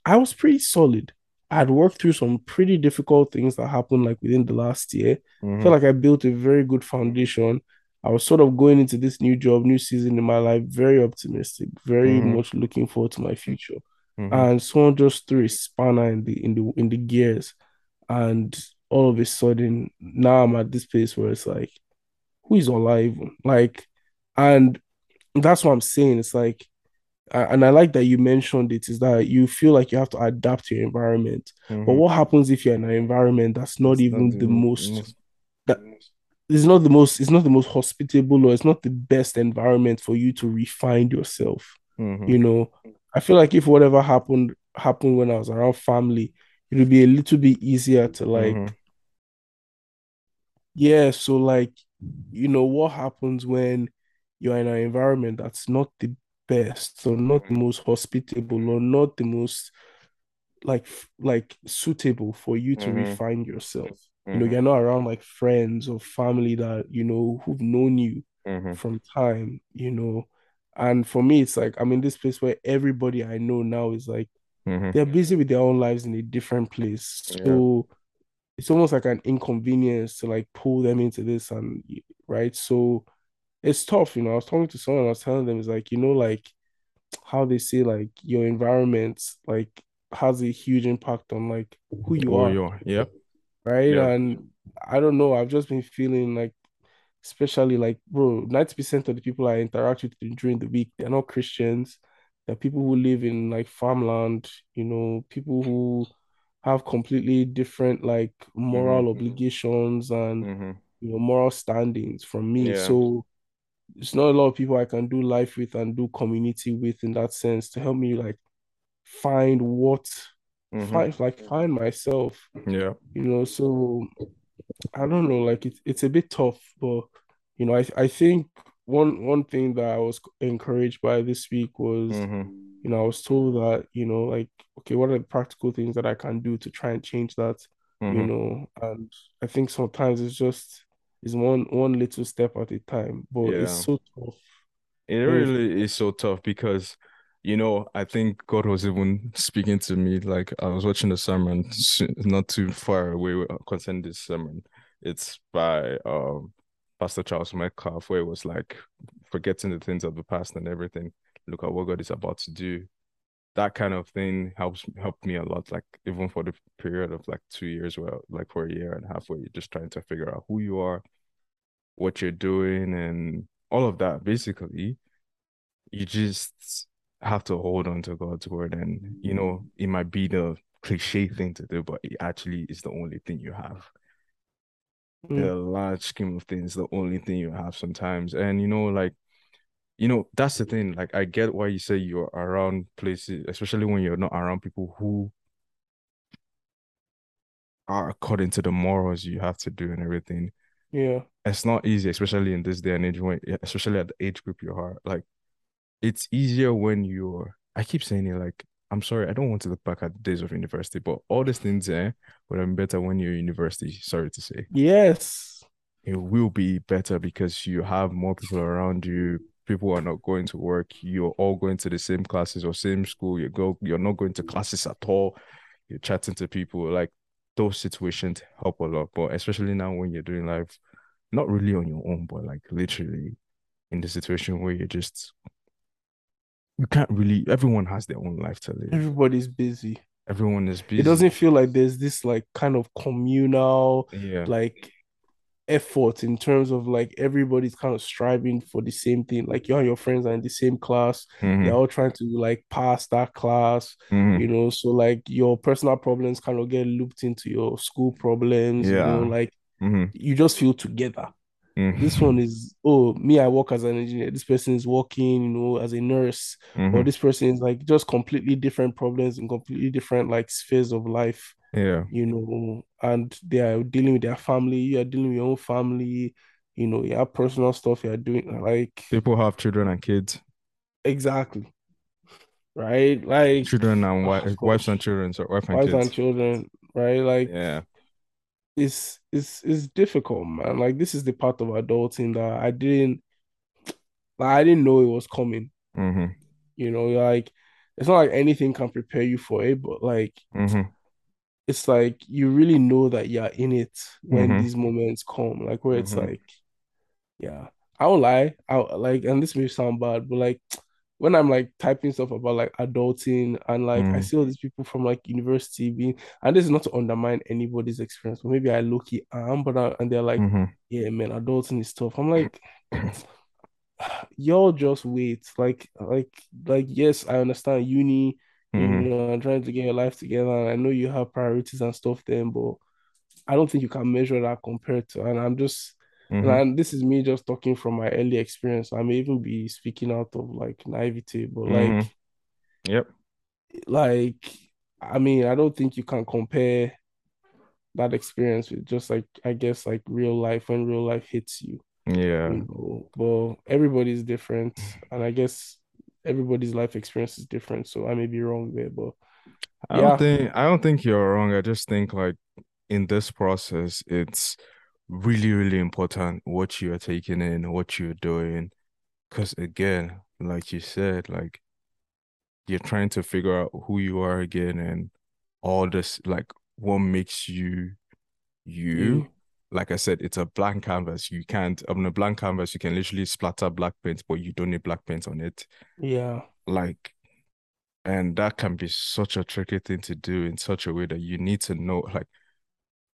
i was pretty solid i had worked through some pretty difficult things that happened like within the last year mm-hmm. i feel like i built a very good foundation i was sort of going into this new job new season in my life very optimistic very mm-hmm. much looking forward to my future mm-hmm. and someone just threw a spanner in the in the in the gears and all of a sudden now i'm at this place where it's like who is alive? Like, and that's what I'm saying. It's like and I like that you mentioned it, is that you feel like you have to adapt to your environment. Mm-hmm. But what happens if you're in an environment that's not even not the, the, most, most that it's not the most it's not the most hospitable or it's not the best environment for you to refine yourself. Mm-hmm. You know, I feel like if whatever happened happened when I was around family, it would be a little bit easier to like mm-hmm. yeah, so like you know what happens when you're in an environment that's not the best or not the most hospitable or not the most like like suitable for you to mm-hmm. refine yourself. Mm-hmm. You know, mm-hmm. you're not around like friends or family that you know who've known you mm-hmm. from time, you know. And for me, it's like I'm in this place where everybody I know now is like mm-hmm. they're busy with their own lives in a different place. So yeah. It's almost like an inconvenience to like pull them into this and right. So it's tough, you know. I was talking to someone, I was telling them, it's like, you know, like how they say like your environment like has a huge impact on like who you are. You are. Yeah. Right. And I don't know. I've just been feeling like especially like bro, 90% of the people I interact with during the week, they're not Christians. They're people who live in like farmland, you know, people who have completely different like moral mm-hmm. obligations and mm-hmm. you know moral standings from me. Yeah. So it's not a lot of people I can do life with and do community with in that sense to help me like find what mm-hmm. find like find myself. Yeah. You know, so I don't know, like it's it's a bit tough, but you know, I I think one one thing that I was encouraged by this week was mm-hmm. You know, I was told that, you know, like, okay, what are the practical things that I can do to try and change that? Mm-hmm. You know, and I think sometimes it's just it's one one little step at a time, but yeah. it's so tough. It really is so tough because you know, I think God was even speaking to me. Like I was watching the sermon not too far away concerning this sermon. It's by um, Pastor Charles Metcalfe, where it was like forgetting the things of the past and everything. Look at what God is about to do. That kind of thing helps helped me a lot. Like even for the period of like two years, well, like for a year and a half, where you're just trying to figure out who you are, what you're doing, and all of that. Basically, you just have to hold on to God's word. And, you know, it might be the cliche thing to do, but it actually is the only thing you have. Mm. The large scheme of things, the only thing you have sometimes. And, you know, like, you know, that's the thing. Like, I get why you say you're around places, especially when you're not around people who are according to the morals you have to do and everything. Yeah. It's not easy, especially in this day and age when especially at the age group you are. Like it's easier when you're I keep saying it like I'm sorry, I don't want to look back at the days of university, but all these things eh, would have been better when you're university, sorry to say. Yes. It will be better because you have more people around you. People are not going to work. You're all going to the same classes or same school. You go, you're not going to classes at all. You're chatting to people. Like those situations help a lot. But especially now when you're doing life, not really on your own, but like literally in the situation where you're just you can't really everyone has their own life to live everybody's busy everyone is busy it doesn't feel like there's this like kind of communal yeah like effort in terms of like everybody's kind of striving for the same thing like you and your friends are in the same class mm-hmm. they're all trying to like pass that class mm-hmm. you know so like your personal problems kind of get looped into your school problems yeah. you know like mm-hmm. you just feel together Mm-hmm. This one is oh me, I work as an engineer. This person is working, you know, as a nurse, mm-hmm. or this person is like just completely different problems and completely different like spheres of life. Yeah, you know, and they are dealing with their family. You are dealing with your own family. You know, you have personal stuff you are doing. Like people have children and kids. Exactly. Right, like children and wives, wives and children, so wife and wives kids. and children, right? Like yeah, it's it's it's difficult, man. Like this is the part of adulting that I didn't like I didn't know it was coming. Mm-hmm. You know, like it's not like anything can prepare you for it, but like mm-hmm. It's like you really know that you're in it when mm-hmm. these moments come. Like where it's mm-hmm. like, yeah. I won't lie. I like and this may sound bad, but like when I'm like typing stuff about like adulting and like mm. I see all these people from like university being, and this is not to undermine anybody's experience, but maybe I look am, but I, and they're like, mm-hmm. yeah, man, adulting is tough. I'm like, y'all just wait. Like, like, like, yes, I understand uni, you Mm-hmm. know, and trying to get your life together. And I know you have priorities and stuff then, but I don't think you can measure that compared to, and I'm just, and, Mm-hmm. and this is me just talking from my early experience. I may even be speaking out of like naivety, but like, Mm-hmm. Yep. like, I mean, I don't think you can compare that experience with just like, I guess, like real life when real life hits you, Yeah. you know. But everybody's different, and I guess everybody's life experience is different. So I may be wrong there, but I don't think I don't think you're wrong. I just think like in this process, it's really, really important what you're taking in, what you're doing. Because again, like you said, like you're trying to figure out who you are again and all this, like what makes you you, you. Like I said, it's a blank canvas. You can't, on a blank canvas, you can literally splatter black paint, but you don't need black paint on it. yeah, Like, and that can be such a tricky thing to do in such a way that you need to know, like,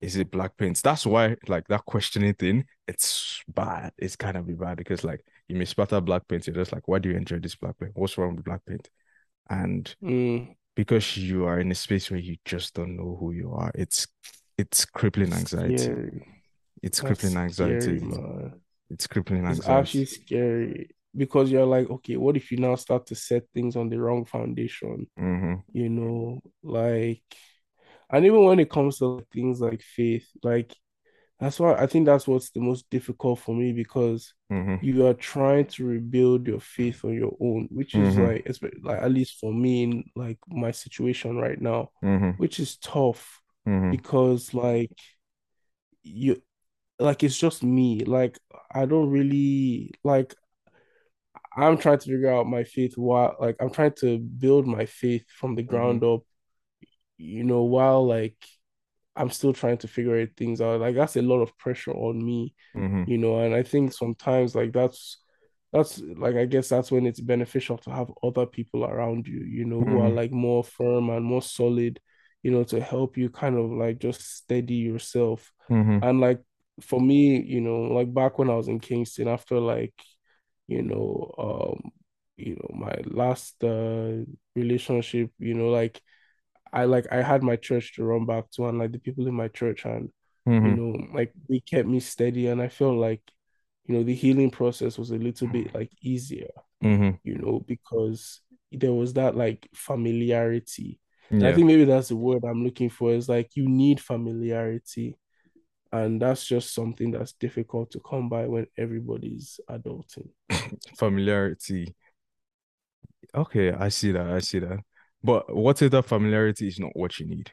is it black paint? That's why, like, that questioning thing, it's bad. It's kind of be bad because, like, you may splatter black paint. You're just like, why do you enjoy this black paint? What's wrong with black paint? And mm, because you are in a space where you just don't know who you are, it's it's crippling anxiety. scary. It's That's crippling anxiety. man. It's crippling anxiety. It's actually scary because you're like, okay, what if you now start to set things on the wrong foundation? Mm-hmm. You know, like, and even when it comes to things like faith, like, that's why I think that's what's the most difficult for me because Mm-hmm. you are trying to rebuild your faith on your own, which is Mm-hmm. like, like at least for me in like my situation right now, Mm-hmm. which is tough Mm-hmm. because like you like it's just me. Like I don't really like I'm trying to figure out my faith while like I'm trying to build my faith from the Mm-hmm. ground up, you know, while like I'm still trying to figure things out. Like that's a lot of pressure on me, Mm-hmm. you know, and I think sometimes like that's that's like I guess that's when it's beneficial to have other people around you, you know, who are Mm-hmm. like more firm and more solid, you know, to help you kind of like just steady yourself. Mm-hmm. And like for me, you know, like back when I was in Kingston after like, you know, um, you know, my last uh relationship, you know, like I like I had my church to run back to and like the people in my church and you Mm-hmm. know, like they kept me steady and I felt like, you know, the healing process was a little bit like easier, Mm-hmm. you know, because there was that like familiarity. And I think maybe that's the word I'm looking for is like you need familiarity. And that's just something that's difficult to come by when everybody's adulting. Familiarity. Okay, I see that. I see that. But what if that familiarity is not what you need?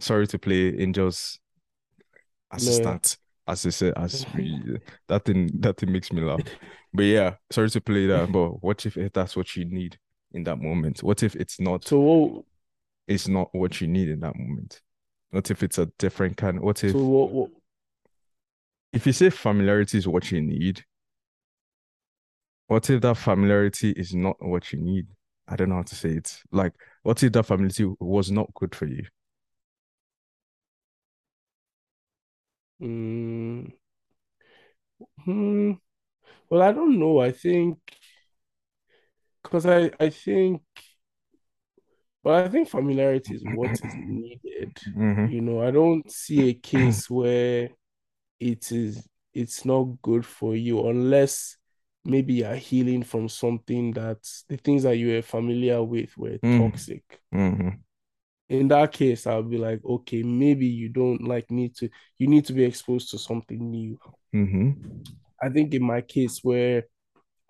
Sorry to play Angel's assistant, as i say, as we, that thing that thing makes me laugh. But yeah, sorry to play that. But what if that's what you need in that moment? What if it's not So it's not what you need in that moment? What if it's a different kind? What so if what, what if you say familiarity is what you need, what if that familiarity is not what you need? I don't know how to say it. Like, what if that familiarity was not good for you? mm, hmm, well I don't know. I think because I I think But I think familiarity is what is needed. Mm-hmm. You know, I don't see a case where it is it's not good for you unless maybe you're healing from something that the things that you were familiar with were toxic. Mm-hmm. In that case, I'll be like, okay, maybe you don't like need to you need to be exposed to something new. Mm-hmm. I think in my case where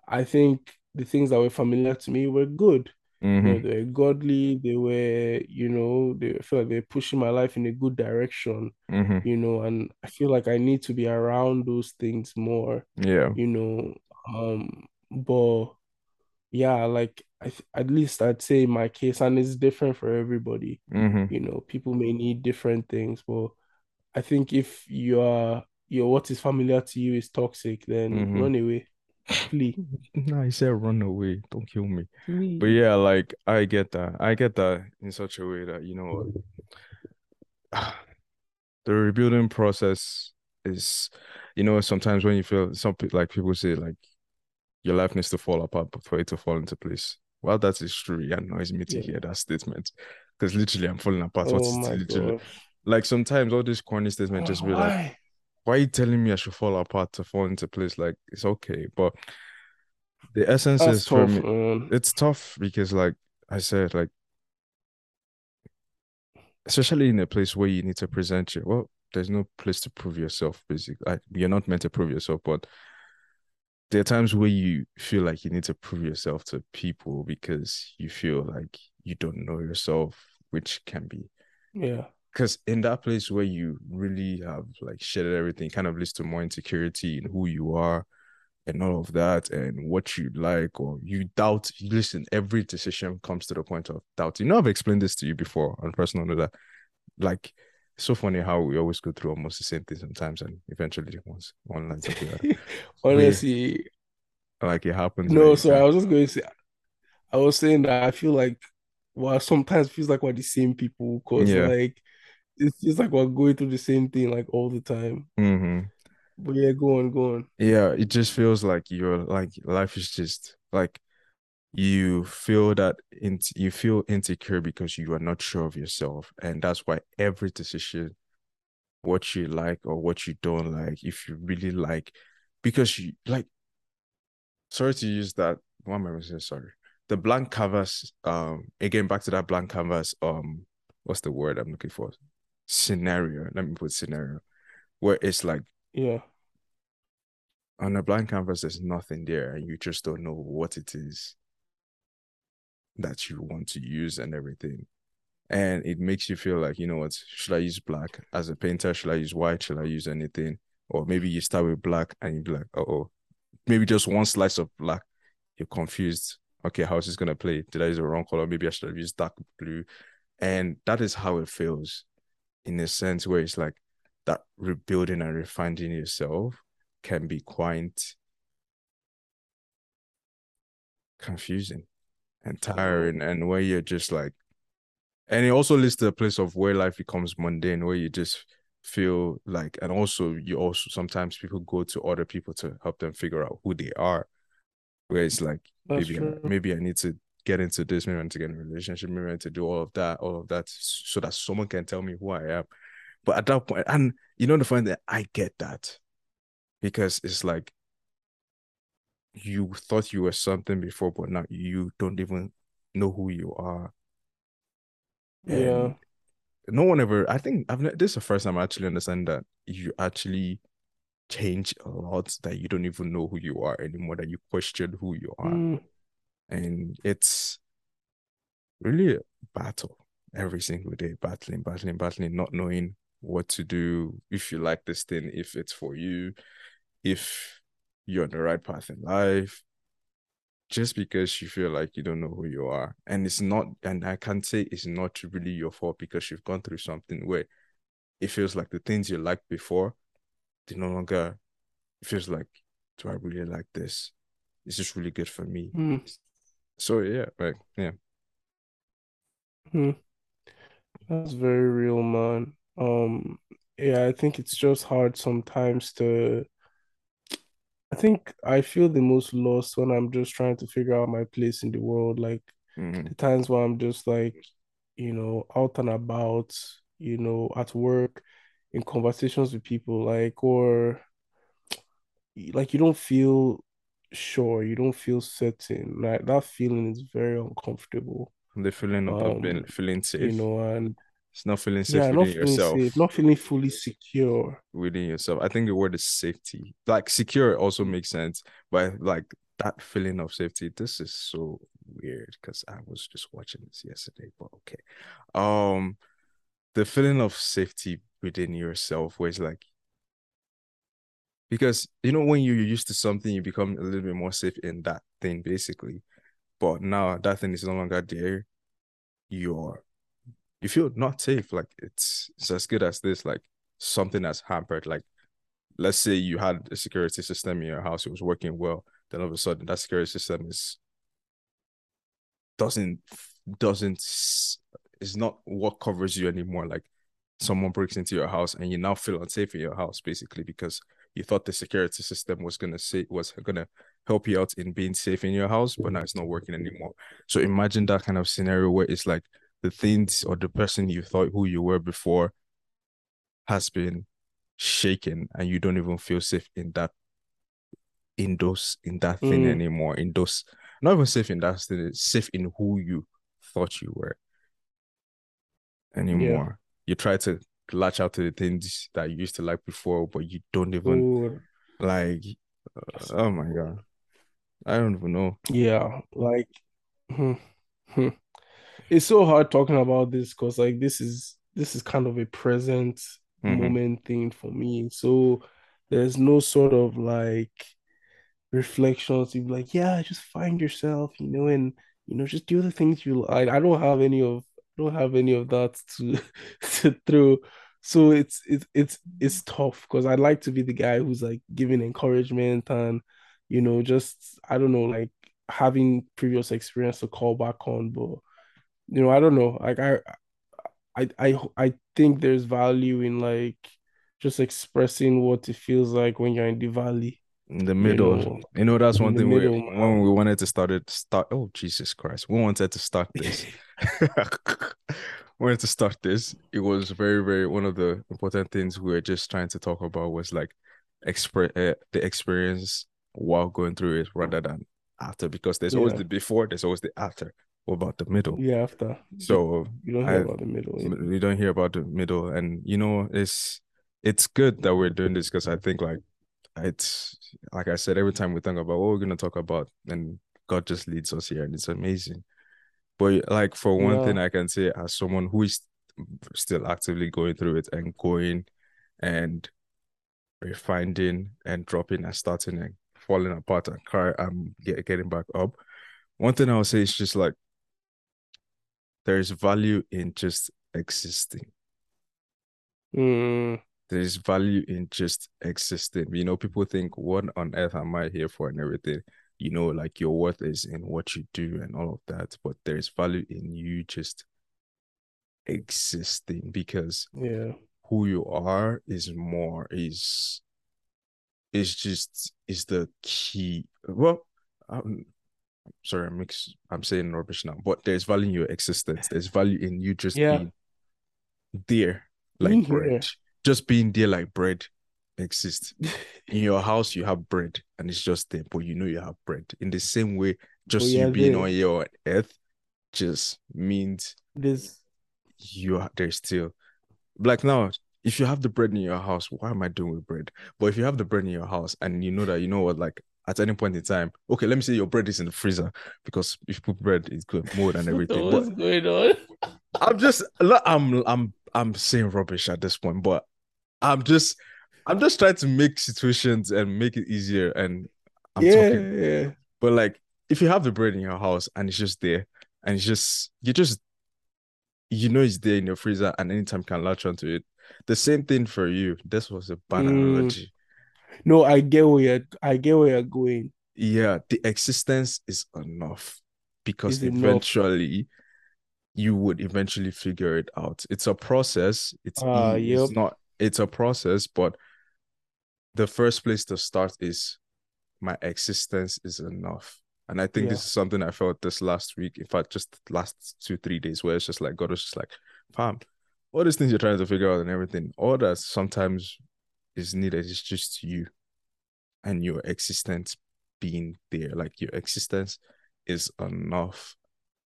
I think the things that were familiar to me were good. You know, Mm-hmm. they were godly, they were, you know, they feel like they're pushing my life in a good direction, Mm-hmm. you know, and I feel like I need to be around those things more, Yeah. you know. Um, but yeah, like I th- at least I'd say my case, and it's different for everybody, Mm-hmm. you know, people may need different things, but I think if you are your what is familiar to you is toxic, then Mm-hmm. run away, flee, No, I said run away. Don't kill me. But yeah, like I get that. I get that in such a way that, you know, the rebuilding process is, you know, sometimes when you feel some like people say like your life needs to fall apart for it to fall into place. Well, that is true. It annoys me to Yeah. hear that statement because literally I'm falling apart. Oh What's literally gosh. like sometimes all these corny statements just be like, Why? are you telling me I should fall apart to fall into place? Like it's okay, but the essence That's is for me. man. It's tough because, like I said, like especially in a place where you need to present your well, there's no place to prove yourself. Basically, like you're not meant to prove yourself, but there are times where you feel like you need to prove yourself to people because you feel like you don't know yourself, which can be Yeah. Because in that place where you really have like shared everything, kind of leads to more insecurity in who you are and all of that and what you like or you doubt. You listen, every decision comes to the point of doubt. You know, I've explained this to you before on personal note that like so funny how we always go through almost the same thing sometimes and eventually once one lines up with the other. Honestly, Like it happens. no, so I was just going to say, I was saying that I feel like, well, sometimes it feels like we're the same people because Yeah. like it's just like we're going through the same thing like all the time. hmm But yeah, go on, go on. Yeah, it just feels like you're like life is just like you feel that in, you feel insecure because you are not sure of yourself, and that's why every decision, what you like or what you don't like, if you really like, because you like. Sorry to use that. What am I saying? Sorry. The blank canvas. Um, again, back to that blank canvas. Um, what's the word I'm looking for? Scenario. Let me put scenario, where it's like Yeah. on a blank canvas, there's nothing there, and you just don't know what it is that you want to use and everything. And it makes you feel like, you know what, should I use black as a painter? Should I use white? Should I use anything? Or maybe you start with black and you're like, oh, maybe just one slice of black. You're confused. Okay, how is this gonna play? Did I use the wrong color? Maybe I should have used dark blue. And that is how it feels in a sense where it's like that rebuilding and refining yourself can be quite confusing and tiring and where you're just like and it also leads to a place of where life becomes mundane where you just feel like and also you also sometimes people go to other people to help them figure out who they are where it's like That's maybe I, maybe I need to get into this maybe I need to get in a relationship maybe I need to do all of that all of that so that someone can tell me who I am but at that point and you know the funny that I get that because it's like you thought you were something before, but now you don't even know who you are. Yeah. No one ever, I think I've this is the first time I actually understand that you actually change a lot, that you don't even know who you are anymore, that you question who you are. Mm, And it's really a battle every single day, battling, battling, battling, not knowing what to do, if you like this thing, if it's for you, if you're on the right path in life, just because you feel like you don't know who you are. And it's not, and I can't say it's not really your fault because you've gone through something where it feels like the things you liked before, they no longer, feels like, do I really like this? Is this really good for me? mm, So yeah, like yeah. mm. That's very real, man. Um, yeah, I think it's just hard sometimes to. I think I feel the most lost when I'm just trying to figure out my place in the world. Like Mhm. the times where I'm just like, you know, out and about, you know, at work, in conversations with people, like, or like you don't feel sure, you don't feel certain. Like that feeling is very uncomfortable. The feeling of not being Um, feeling safe you know, and It's not feeling safe yeah, not feeling yourself. safe, not feeling fully secure. within yourself. I think the word is safety. Like secure also makes sense, but like that feeling of safety. This is so weird because I was just watching this yesterday. But okay, um, the feeling of safety within yourself, where it's like because you know when you're used to something, you become a little bit more safe in that thing, basically. But now that thing is no longer there. You're you feel not safe. Like it's it's as good as this. Like something that's hampered. Like let's say you had a security system in your house, it was working well, then all of a sudden that security system is doesn't doesn't is not what covers you anymore. Like someone breaks into your house and you now feel unsafe in your house, basically, because you thought the security system was gonna say was gonna help you out in being safe in your house, but now it's not working anymore. So imagine that kind of scenario where it's like the things or the person you thought who you were before has been shaken and you don't even feel safe in that in those in that thing Mm. anymore in those not even safe in that thing safe in who you thought you were anymore you try to latch out to the things that you used to like before but you don't even Oh, like uh, oh my god i don't even know yeah, like hmm, hmm. it's so hard talking about this because like this is this is kind of a present Mhm. moment thing for me. So there's no sort of like reflections. You're like, yeah, just find yourself, you know, and you know, just do the things you like. I don't have any of don't have any of that to to throw. So it's it's it's it's mm-hmm. tough because I'd like to be the guy who's like giving encouragement and you know, just I don't know, like having previous experience to call back on, but you know, I don't know. Like I I I I think there's value in like just expressing what it feels like when you're in the valley. In the middle know, you know that's one thing we, when we wanted to start it start oh jesus christ. We wanted to start this. Wanted to start this. It was very very one of the important things we were just trying to talk about was like express uh, the experience while going through it rather than after because there's always the before there's always the after. What about the middle? Yeah, after. So you don't hear I- about the middle. yeah. we don't hear about the middle. And you know it's it's good that we're doing this because i think like it's like i said every time we think about what we're going to talk about and god just leads us here and it's amazing. But like for one Yeah. thing i can say as someone who is still actively going through it and going and refining and dropping and starting and falling apart and cry i'm get, getting back up one thing i'll say is just like there's value in just existing. Mm, there's value in just existing. You know, people think, what on earth am I here for and everything? You know, like your worth is in what you do and all of that. But there's value in you just existing because yeah. who you are is more is is just is the key. Well, I'm sorry, I'm mix I'm saying rubbish now, but there's value in your existence. There's value in you just Yeah. being there like bread. Just being there like bread exists. In your house, you have bread and it's just there, but you know you have bread. In the same way, just oh, you you're being there. on your earth just means This you are there's still like now. If you have the bread in your house, why am I doing with bread? But if you have the bread in your house and you know that you know what, like at any point in time, okay, let me say your bread is in the freezer because if you put bread, it's good mold and everything. What's going on? I'm just I'm I'm I'm saying rubbish at this point, but I'm just I'm just trying to make situations and make it easier. And I'm yeah, talking, yeah. but like if you have the bread in your house and it's just there, and it's just you just you know it's there in your freezer, and anytime you can latch onto it. The same thing for you. This was a bad Mm. analogy. No, I get where you're I get where you're going. Yeah, the existence is enough because Is enough. eventually you would eventually figure it out. It's a process. It's Ah, e- it's not it's a process, but the first place to start is my existence is enough. And I think Yeah. this is something I felt this last week, in fact, just last two, three days, where it's just like God was just like, fam, all these things you're trying to figure out and everything, all that sometimes is needed is just you and your existence being there. Like your existence is enough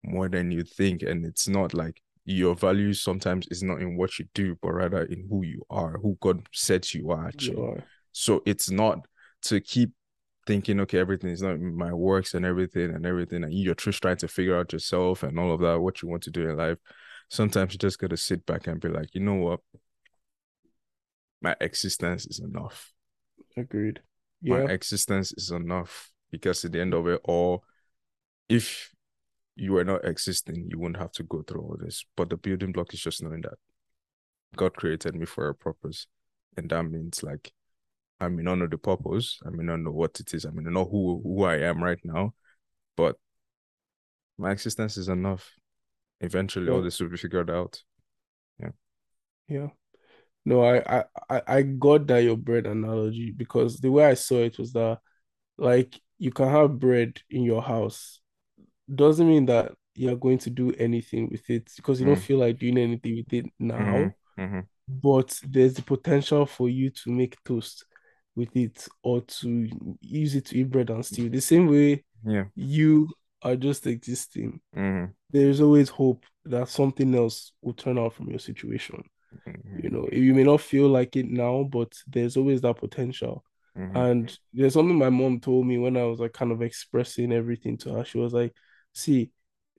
more than you think. And it's not like your value sometimes is not in what you do, but rather in who you are, who God said you are actually. You are. So it's not to keep thinking, okay, everything is not my works and everything and everything, and you're just trying to figure out yourself and all of that, what you want to do in life. Sometimes you just gotta sit back and be like, you know what? My existence is enough. Agreed. Yeah. My existence is enough because at the end of it all, if you were not existing, you wouldn't have to go through all this. But the building block is just knowing that God created me for a purpose. And that means like I may not know the purpose, I may not know what it is, I may not know who who I am right now, but my existence is enough. Eventually all this will be figured out. Yeah. Yeah. No, I, I I got that your bread analogy because the way I saw it was that like you can have bread in your house. Doesn't mean that you're going to do anything with it because you don't Mm, feel like doing anything with it now. mhm. But there's the potential for you to make toast with it or to use it to eat bread and stew. The same way Yeah. you are just existing. Mhm, There's always hope that something else will turn out from your situation. mhm, You know, you may not feel like it now, but there's always that potential. mhm. And there's something my mom told me when I was like kind of expressing everything to her. She was like, see,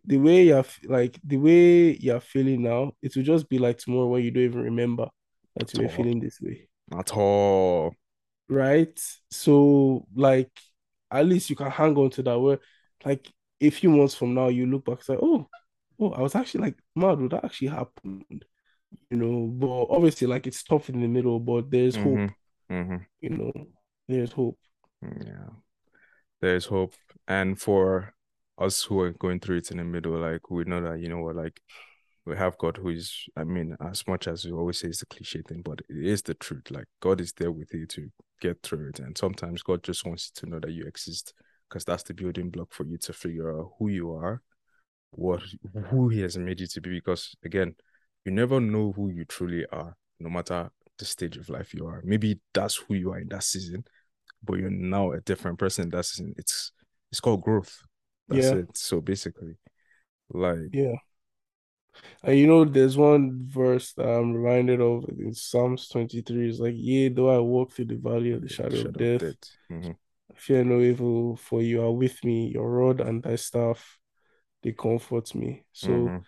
the way you're like the way you're feeling now, it will just be like tomorrow when you don't even remember that you were feeling this way. At all. Right? So like at least you can hang on to that where like a few months from now you look back and say, Oh, oh, I was actually like, mad, would that actually happened. You know, but obviously like it's tough in the middle, but there's hope, Mhm, mhm. you know, there's hope. Yeah. There's hope. And for us who are going through it in the middle, like we know that, you know what, like we have God who is, I mean, as much as we always say it's a cliche thing, but it is the truth. Like God is there with you to get through it. And sometimes God just wants you to know that you exist because that's the building block for you to figure out who you are, what who He has made you to be. Because again, you never know who you truly are, no matter the stage of life you are. Maybe that's who you are in that season, but you're now a different person in that season. It's it's called growth. That's Yeah, it. So basically, like yeah. And you know, there's one verse that I'm reminded of in Psalms 23. It's like, Yea, though I walk through the valley of the shadow of shadow of death, death. Mhm, fear no evil, for you are with me, your rod and thy staff, they comfort me. So, mhm,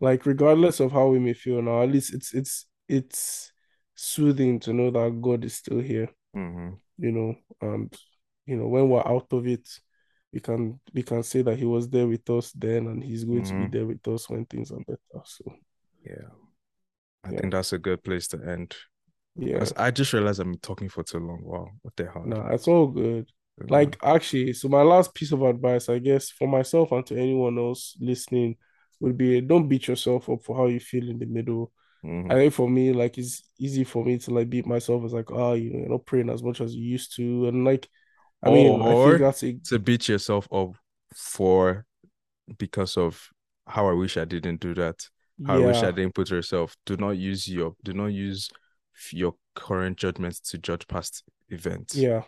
like, regardless of how we may feel now, at least it's it's it's soothing to know that God is still here, mhm, you know, and you know, when we're out of it, we can we can say that he was there with us then and he's going to be mhm. there with us when things are better. So Yeah, I yeah, think that's a good place to end. yeah. I just realized I'm talking for too long. Wow, what the hell? Nah, it's all good. Uh, Like actually, so my last piece of advice, I guess, for myself and to anyone else listening, would be don't beat yourself up for how you feel in the middle. I mhm. think for me, like it's easy for me to like beat myself as like, oh, you know, you're not praying as much as you used to. And like, I mean, I think Or that's a to beat yourself up for because of how I wish I didn't do that. How I wish I didn't put yourself. Do not use your do not use your current judgments to judge past events. yeah,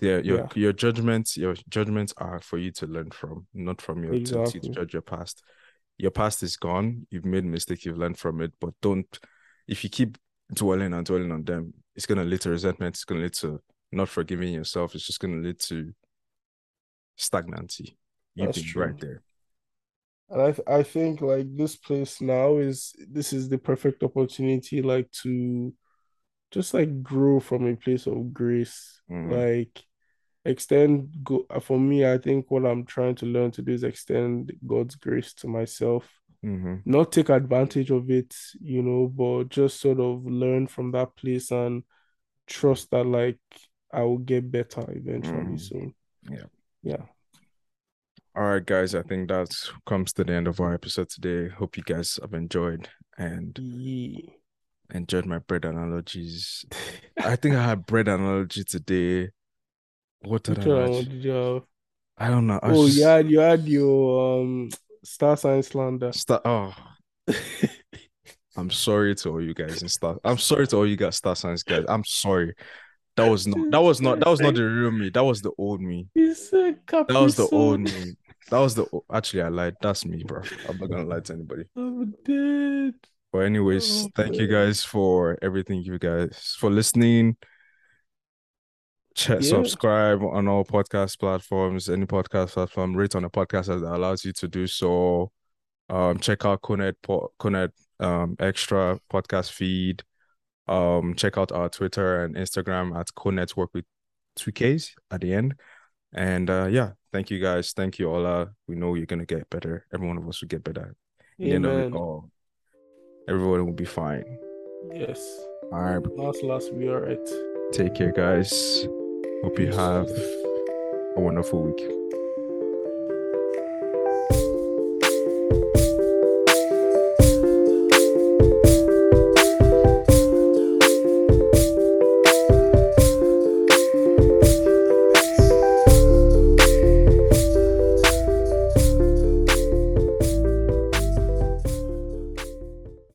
Yeah, your yeah, your judgments, your judgments are for you to learn from, not from your tendency to judge your past. Your past is gone. You've made mistakes, you've learned from it, but don't if you keep dwelling and dwelling on them, it's gonna lead to resentment, it's gonna lead to not forgiving yourself, it's just gonna lead to stagnancy. You That's being right true. there. And I th- I think like this place now is this is the perfect opportunity like to just like grow from a place of grace. Mm-hmm. Like extend go for me, I think what I'm trying to learn to do is extend God's grace to myself. Mm-hmm. Not take advantage of it, you know, but just sort of learn from that place and trust that like I will get better eventually. Mm-hmm. So Yeah. yeah. All right, guys. I think that comes to the end of our episode today. Hope you guys have enjoyed and Yeah. enjoyed my bread analogies. I think I had bread analogy today. What did Which I you have? I don't know. I Oh, you just had you had your um Star Sign slander. Star Oh, I'm sorry to all you guys in Star. I'm sorry to all you guys Star Science guys. I'm sorry. That was not. That was not. That was not the real me. That was the old me. He's a That was the old me. That was the. Actually, I lied. That's me, bro. I'm not gonna lie to anybody. I'm dead. But anyways, Oh thank you guys for everything. You guys for listening. Check, Yeah. subscribe on all podcast platforms. Any podcast platform, rate on a podcast that allows you to do so. Um, check out Konet po- Konet um extra podcast feed. Um, check out our Twitter and Instagram at Co Network with two Ks at the end. And uh, yeah, thank you guys. Thank you, Ola. We know you're gonna get better. Every one of us will get better. In the end of it all, everyone will be fine. Yes. All right, Last last we are right. take care, guys. Hope you have a wonderful week.